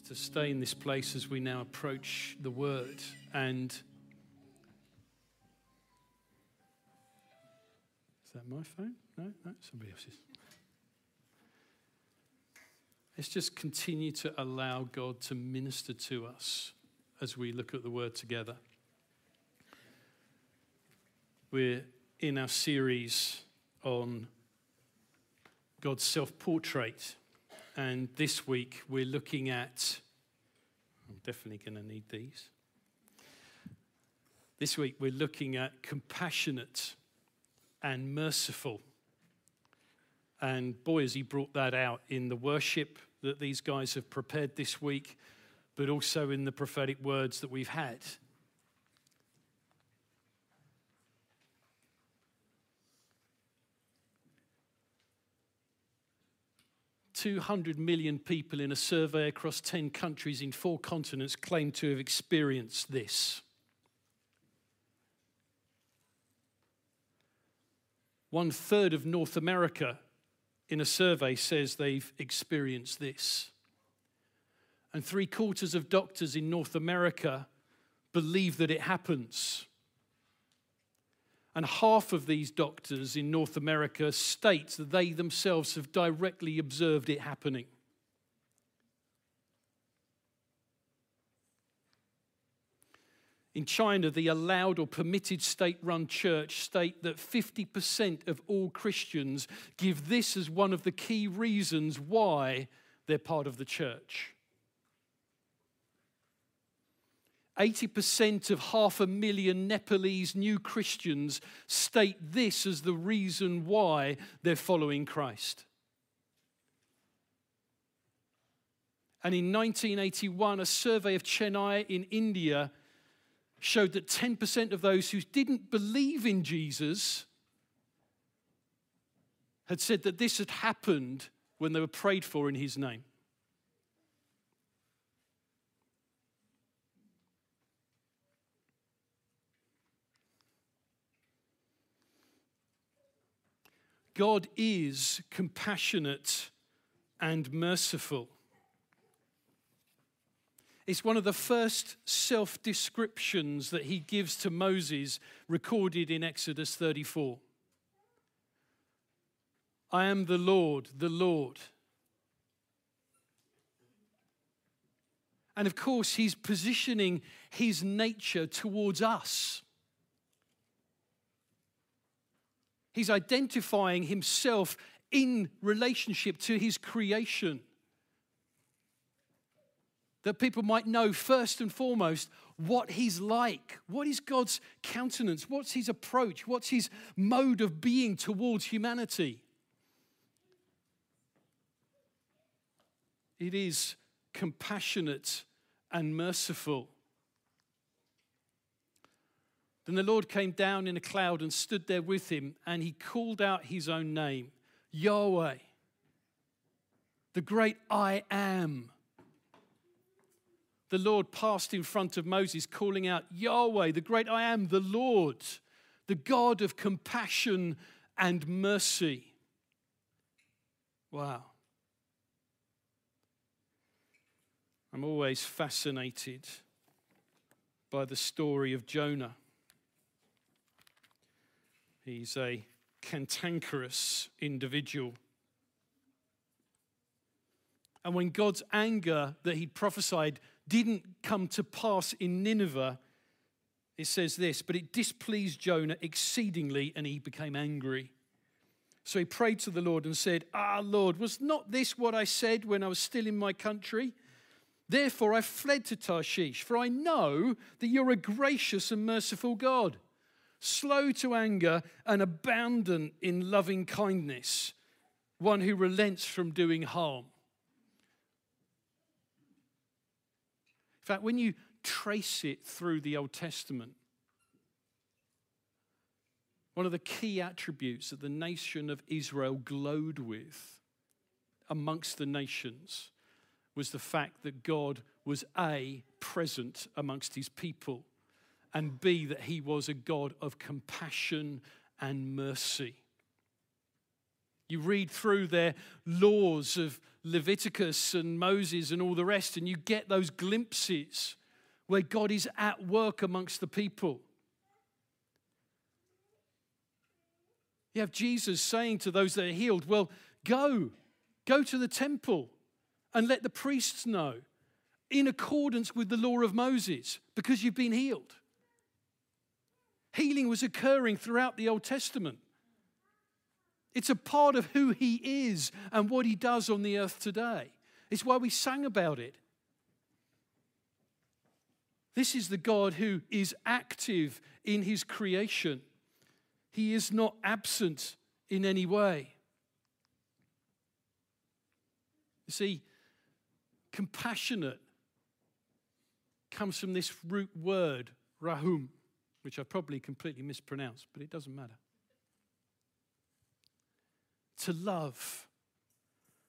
to stay in this place as we now approach the word. And is that my phone? No no somebody else's. Let's just continue to allow god to minister to us as we look at the word together. We're in our series on god's self-portrait and this week we're looking at, I'm definitely going to need these. This week we're looking at compassionate and merciful. And boy, has he brought that out in the worship that these guys have prepared this week, but also in the prophetic words that we've had. 200 million people in a survey across 10 countries in four continents claim to have experienced this. One third of North America in a survey says they've experienced this. And three quarters of doctors in North America believe that it happens. And half of these doctors in North America state that they themselves have directly observed it happening. In China, the allowed or permitted state run church state that 50% of all Christians give this as one of the key reasons why they're part of the church. 80% of half a million Nepalese new Christians state this as the reason why they're following Christ. And in 1981, a survey of Chennai in India showed that 10% of those who didn't believe in Jesus had said that this had happened when they were prayed for in his name. God is compassionate and merciful. It's one of the first self descriptions that he gives to Moses, recorded in Exodus 34. I am the Lord, the Lord. And of course, he's positioning his nature towards us. He's identifying himself in relationship to his creation. That people might know first and foremost what he's like. What is God's countenance? What's his approach? What's his mode of being towards humanity? It is compassionate and merciful. Then the Lord came down in a cloud and stood there with him, and he called out his own name Yahweh, the great I am. The Lord passed in front of Moses, calling out, Yahweh, the great I am, the Lord, the God of compassion and mercy. Wow. I'm always fascinated by the story of Jonah. He's a cantankerous individual. And when God's anger that he prophesied didn't come to pass in Nineveh, it says this, but it displeased Jonah exceedingly and he became angry. So he prayed to the Lord and said, Ah, Lord, was not this what I said when I was still in my country? Therefore I fled to Tarshish, for I know that you're a gracious and merciful God slow to anger, and abundant in loving kindness, one who relents from doing harm. In fact, when you trace it through the Old Testament, one of the key attributes that the nation of Israel glowed with amongst the nations was the fact that God was A, present amongst his people, and B, that he was a God of compassion and mercy. You read through their laws of Leviticus and Moses and all the rest, and you get those glimpses where God is at work amongst the people. You have Jesus saying to those that are healed, Well, go, go to the temple and let the priests know in accordance with the law of Moses because you've been healed. Healing was occurring throughout the Old Testament. It's a part of who he is and what he does on the earth today. It's why we sang about it. This is the God who is active in his creation. He is not absent in any way. You see, compassionate comes from this root word, rahum, which I probably completely mispronounced, but it doesn't matter to love,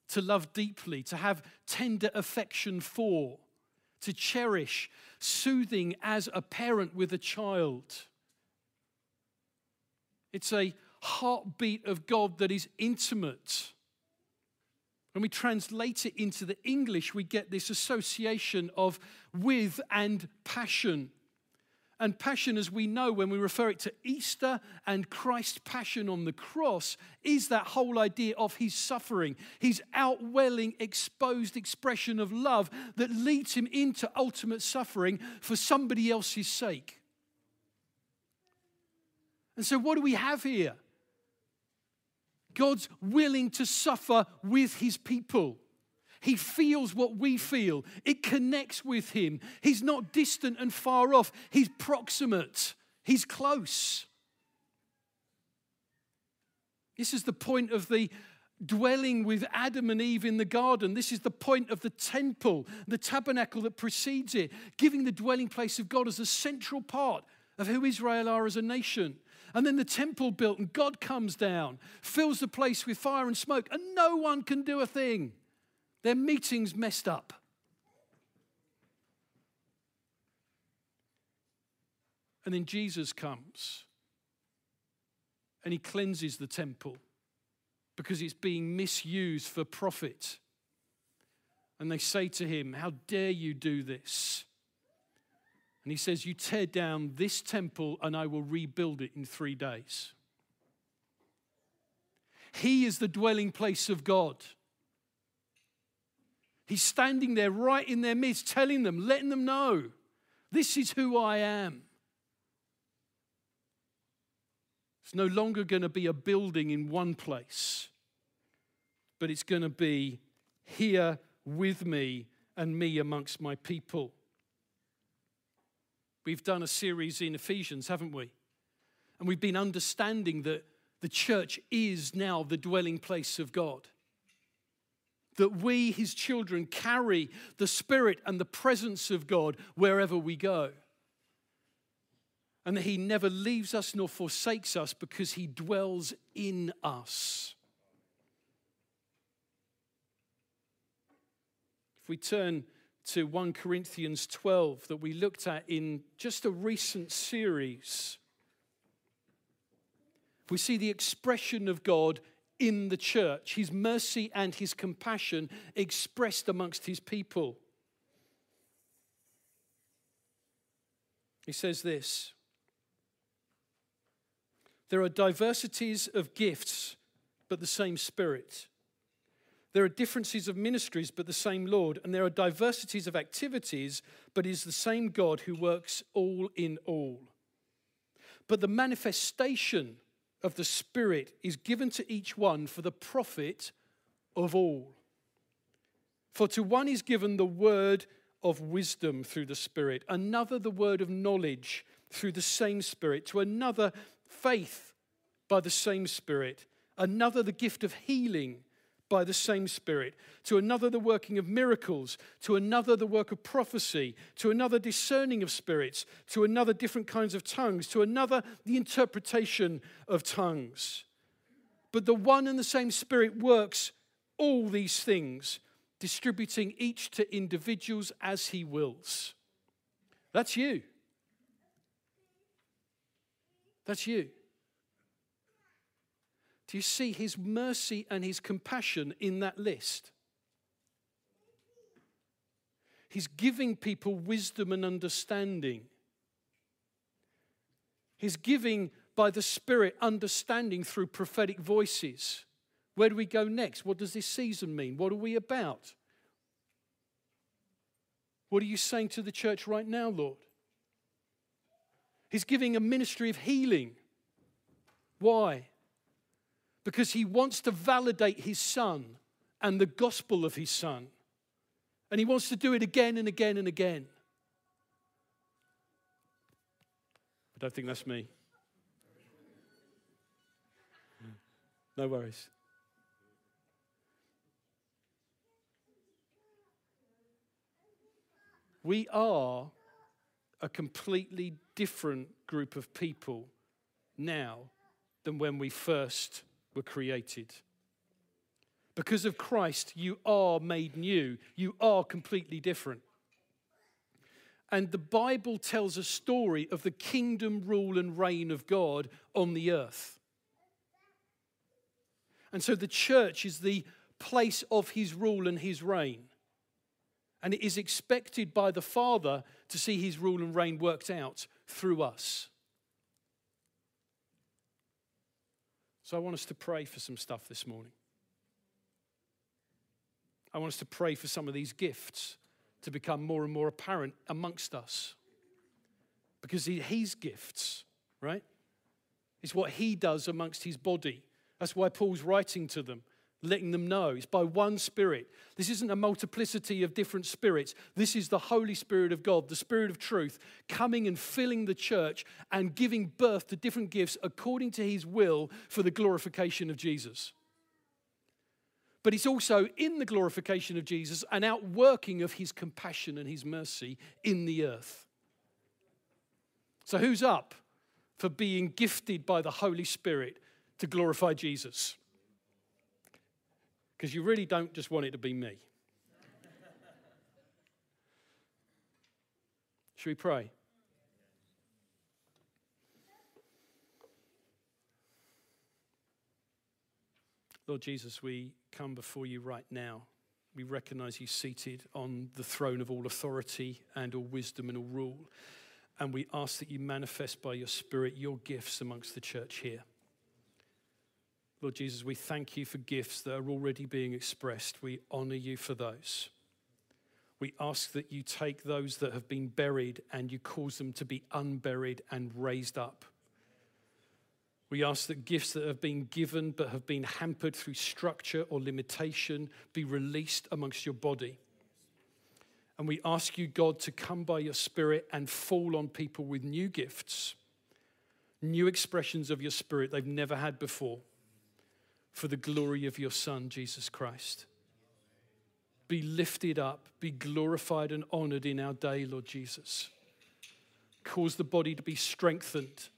to love deeply, to have tender affection for, to cherish, soothing as a parent with a child. It's a heartbeat of God that is intimate. When we translate it into the English, we get this association of with and passion. And passion, as we know when we refer it to Easter and Christ's passion on the cross, is that whole idea of his suffering, his outwelling, exposed expression of love that leads him into ultimate suffering for somebody else's sake. And so, what do we have here? God's willing to suffer with his people. He feels what we feel, it connects with Him. He's not distant and far off, He's proximate, He's close. This is the point of the dwelling with Adam and Eve in the garden. This is the point of the temple, the tabernacle that precedes it, giving the dwelling place of God as a central part of who Israel are as a nation. And then the temple built, and God comes down, fills the place with fire and smoke, and no one can do a thing. Their meeting's messed up. And then Jesus comes and he cleanses the temple because it's being misused for profit. And they say to him, How dare you do this? And he says, You tear down this temple and I will rebuild it in three days. He is the dwelling place of God. He's standing there right in their midst, telling them, letting them know, this is who I am. It's no longer going to be a building in one place, but it's going to be here with me and me amongst my people. We've done a series in Ephesians, haven't we? And we've been understanding that the church is now the dwelling place of God that we, his children, carry the Spirit and the presence of God wherever we go. And that he never leaves us nor forsakes us because he dwells in us. If we turn to 1 Corinthians 12 that we looked at in just a recent series, we see the expression of God in the church, his mercy and his compassion expressed amongst his people. He says this There are diversities of gifts, but the same Spirit. There are differences of ministries, but the same Lord. And there are diversities of activities, but is the same God who works all in all. But the manifestation of the Spirit is given to each one for the profit of all. For to one is given the word of wisdom through the Spirit, another the word of knowledge through the same Spirit, to another faith by the same Spirit, another the gift of healing by the same Spirit, to another the working of miracles, to another the work of prophecy, to another discerning of spirits, to another different kinds of tongues, to another the interpretation of tongues. But the one and the same Spirit works all these things, distributing each to individuals as he wills. That's you. That's you. Do you see his mercy and his compassion in that list? He's giving people wisdom and understanding. He's giving by the Spirit understanding through prophetic voices. Where do we go next? What does this season mean? What are we about? What are you saying to the church right now, Lord? He's giving a ministry of healing. Why? Because he wants to validate his son and the gospel of his son. And he wants to do it again and again and again. I don't think that's me. No worries. We are a completely different group of people now than when we first were created. Because of Christ, you are made new. You are completely different. And the Bible tells a story of the kingdom, rule, and reign of God on the earth. And so the church is the place of his rule and his reign. And it is expected by the Father to see his rule and reign worked out through us. So I want us to pray for some stuff this morning. I want us to pray for some of these gifts to become more and more apparent amongst us. Because his gifts, right, is what he does amongst his body. That's why Paul's writing to them, letting them know it's by one Spirit. This isn't a multiplicity of different spirits. This is the Holy Spirit of God, the Spirit of truth, coming and filling the church and giving birth to different gifts according to his will for the glorification of Jesus. But it's also in the glorification of Jesus an outworking of his compassion and his mercy in the earth. So, who's up for being gifted by the Holy Spirit to glorify Jesus. Because you really don't just want it to be me. Should we pray? Lord Jesus, we come before you right now. We recognize you seated on the throne of all authority and all wisdom and all rule. And we ask that you manifest by your Spirit your gifts amongst the church here. Lord Jesus, we thank you for gifts that are already being expressed. We honor you for those. We ask that you take those that have been buried and you cause them to be unburied and raised up. We ask that gifts that have been given but have been hampered through structure or limitation be released amongst your body. And we ask you, God, to come by your Spirit and fall on people with new gifts, new expressions of your Spirit they've never had before for the glory of your Son, Jesus Christ. Be lifted up, be glorified and honored in our day, Lord Jesus. Cause the body to be strengthened.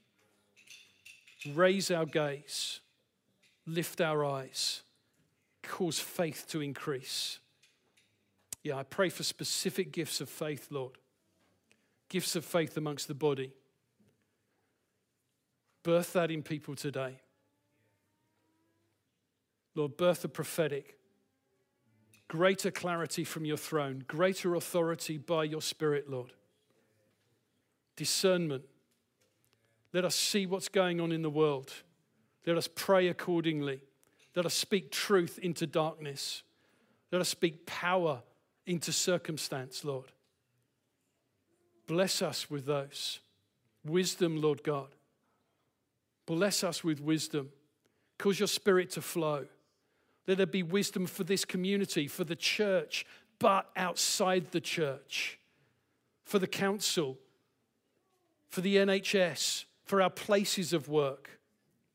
Raise our gaze, lift our eyes, cause faith to increase. Yeah, I pray for specific gifts of faith, Lord. Gifts of faith amongst the body. Birth that in people today. Lord, birth the prophetic, greater clarity from your throne, greater authority by your Spirit, Lord. Discernment. Let us see what's going on in the world. Let us pray accordingly. Let us speak truth into darkness. Let us speak power into circumstance, Lord. Bless us with those. Wisdom, Lord God. Bless us with wisdom. Cause your spirit to flow. Let there be wisdom for this community, for the church, but outside the church, for the council, for the NHS, for our places of work.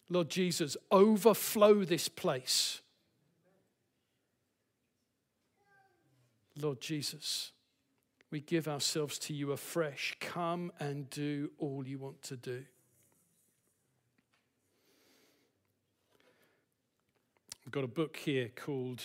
Lord Jesus, overflow this place. Lord Jesus, we give ourselves to you afresh. Come and do all you want to do. I've got a book here called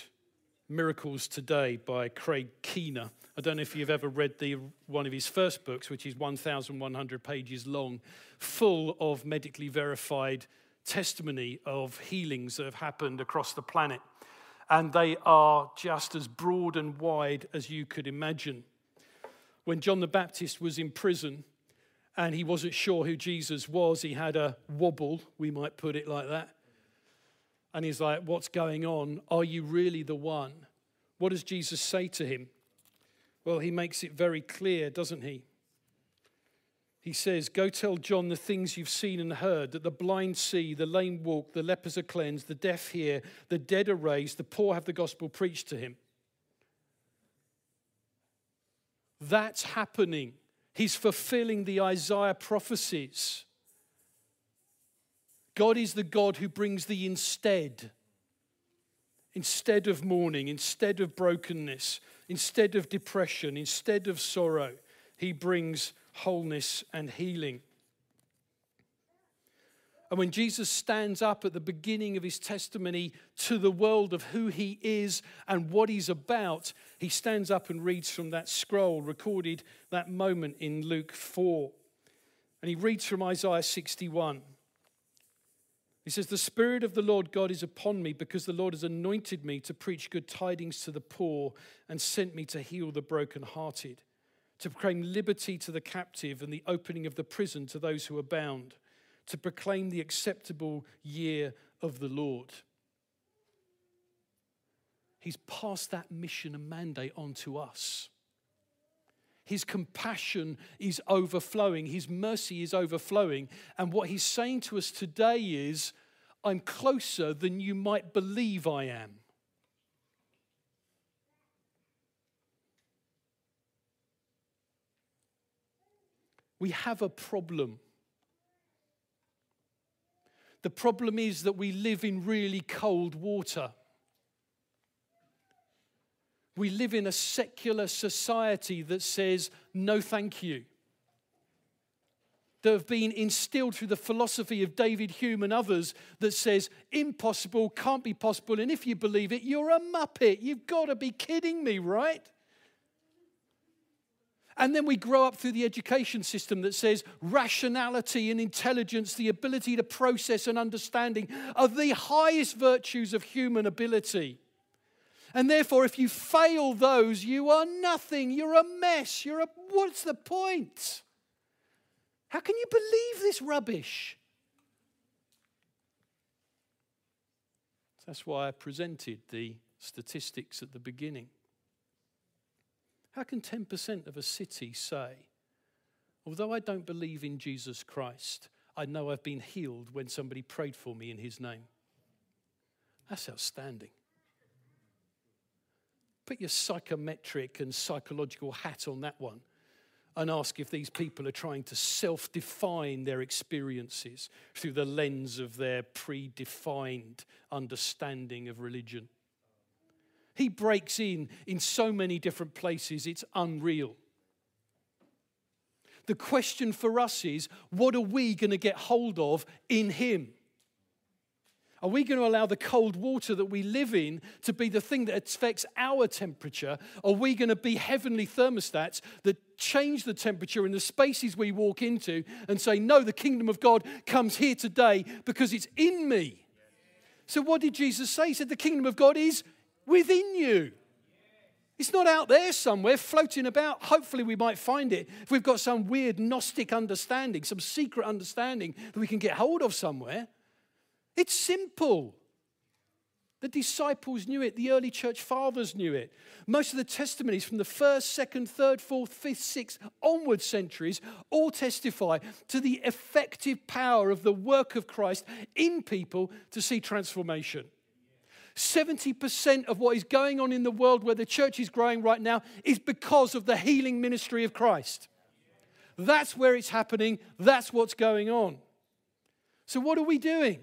Miracles Today by Craig Keener. I don't know if you've ever read the, one of his first books, which is 1,100 pages long, full of medically verified testimony of healings that have happened across the planet. And they are just as broad and wide as you could imagine. When John the Baptist was in prison and he wasn't sure who Jesus was, he had a wobble, we might put it like that. And he's like, What's going on? Are you really the one? What does Jesus say to him? Well, he makes it very clear, doesn't he? He says, Go tell John the things you've seen and heard that the blind see, the lame walk, the lepers are cleansed, the deaf hear, the dead are raised, the poor have the gospel preached to him. That's happening. He's fulfilling the Isaiah prophecies. God is the God who brings the instead. Instead of mourning, instead of brokenness, instead of depression, instead of sorrow, He brings wholeness, and healing. And when Jesus stands up at the beginning of his testimony to the world of who he is and what he's about, he stands up and reads from that scroll recorded that moment in Luke 4. And he reads from Isaiah 61. He says, The Spirit of the Lord God is upon me because the Lord has anointed me to preach good tidings to the poor and sent me to heal the brokenhearted to proclaim liberty to the captive and the opening of the prison to those who are bound, to proclaim the acceptable year of the Lord. He's passed that mission and mandate on to us. His compassion is overflowing, His mercy is overflowing. And what He's saying to us today is, I'm closer than you might believe I am. we have a problem. The problem is that we live in really cold water. We live in a secular society that says, no, thank you. That have been instilled through the philosophy of David Hume and others that says, impossible, can't be possible, and if you believe it, you're a muppet. You've got to be kidding me, right? And then we grow up through the education system that says rationality and intelligence, the ability to process and understanding, are the highest virtues of human ability. And therefore, if you fail those, you are nothing. You're a mess. You're a. What's the point? How can you believe this rubbish? That's why I presented the statistics at the beginning. How can 10% of a city say, although I don't believe in Jesus Christ, I know I've been healed when somebody prayed for me in his name? That's outstanding. Put your psychometric and psychological hat on that one and ask if these people are trying to self define their experiences through the lens of their predefined understanding of religion. He breaks in in so many different places, it's unreal. The question for us is what are we going to get hold of in Him? Are we going to allow the cold water that we live in to be the thing that affects our temperature? Are we going to be heavenly thermostats that change the temperature in the spaces we walk into and say, No, the kingdom of God comes here today because it's in me? So, what did Jesus say? He said, The kingdom of God is within you. It's not out there somewhere floating about. Hopefully, we might find it if we've got some weird Gnostic understanding, some secret understanding that we can get hold of somewhere. It's simple. The disciples knew it, the early church fathers knew it. Most of the testimonies from the first, second, third, fourth, fifth, sixth, onward centuries all testify to the effective power of the work of Christ in people to see transformation. 70% of what is going on in the world where the church is growing right now is because of the healing ministry of Christ. That's where it's happening. That's what's going on. So, what are we doing?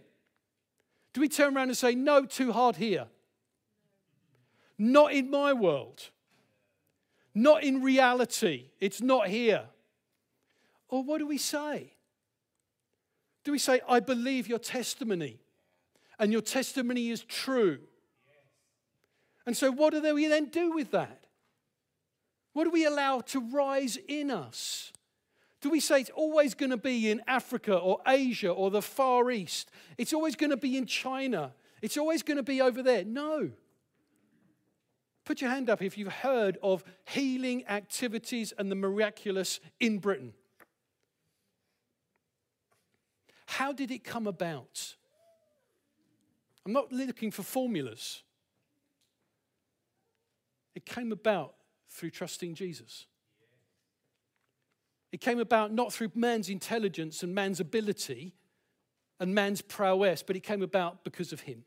Do we turn around and say, no, too hard here? Not in my world. Not in reality. It's not here. Or what do we say? Do we say, I believe your testimony? and your testimony is true. And so, what do we then do with that? What do we allow to rise in us? Do we say it's always going to be in Africa or Asia or the Far East? It's always going to be in China. It's always going to be over there. No. Put your hand up if you've heard of healing activities and the miraculous in Britain. How did it come about? I'm not looking for formulas. It came about through trusting Jesus. It came about not through man's intelligence and man's ability and man's prowess, but it came about because of him.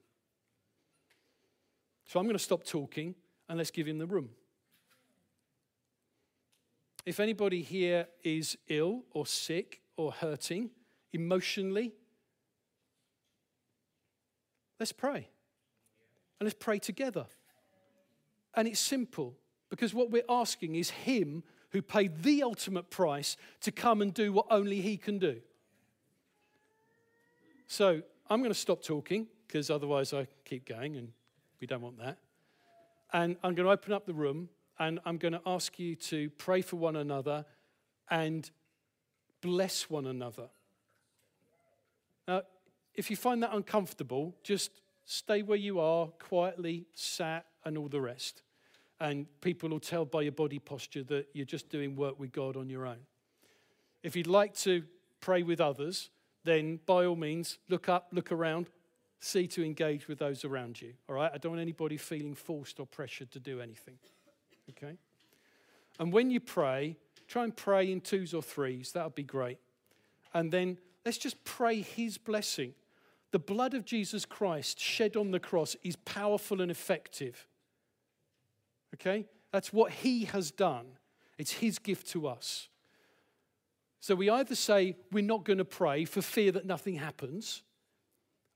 So I'm going to stop talking and let's give him the room. If anybody here is ill or sick or hurting emotionally, let's pray. And let's pray together. And it's simple because what we're asking is Him who paid the ultimate price to come and do what only He can do. So I'm going to stop talking because otherwise I keep going and we don't want that. And I'm going to open up the room and I'm going to ask you to pray for one another and bless one another. Now, if you find that uncomfortable, just stay where you are, quietly sat, and all the rest and people will tell by your body posture that you're just doing work with God on your own. If you'd like to pray with others, then by all means, look up, look around, see to engage with those around you. All right? I don't want anybody feeling forced or pressured to do anything. Okay? And when you pray, try and pray in twos or threes. That would be great. And then let's just pray His blessing. The blood of Jesus Christ shed on the cross is powerful and effective. Okay? That's what He has done, it's His gift to us. So we either say we're not going to pray for fear that nothing happens,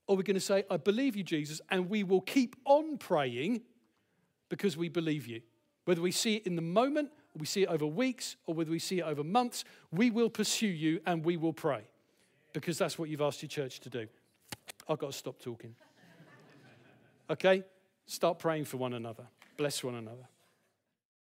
or we're going to say, I believe you, Jesus, and we will keep on praying because we believe you. Whether we see it in the moment, or we see it over weeks, or whether we see it over months, we will pursue you and we will pray because that's what you've asked your church to do. I've got to stop talking. Okay? Start praying for one another. Bless one another.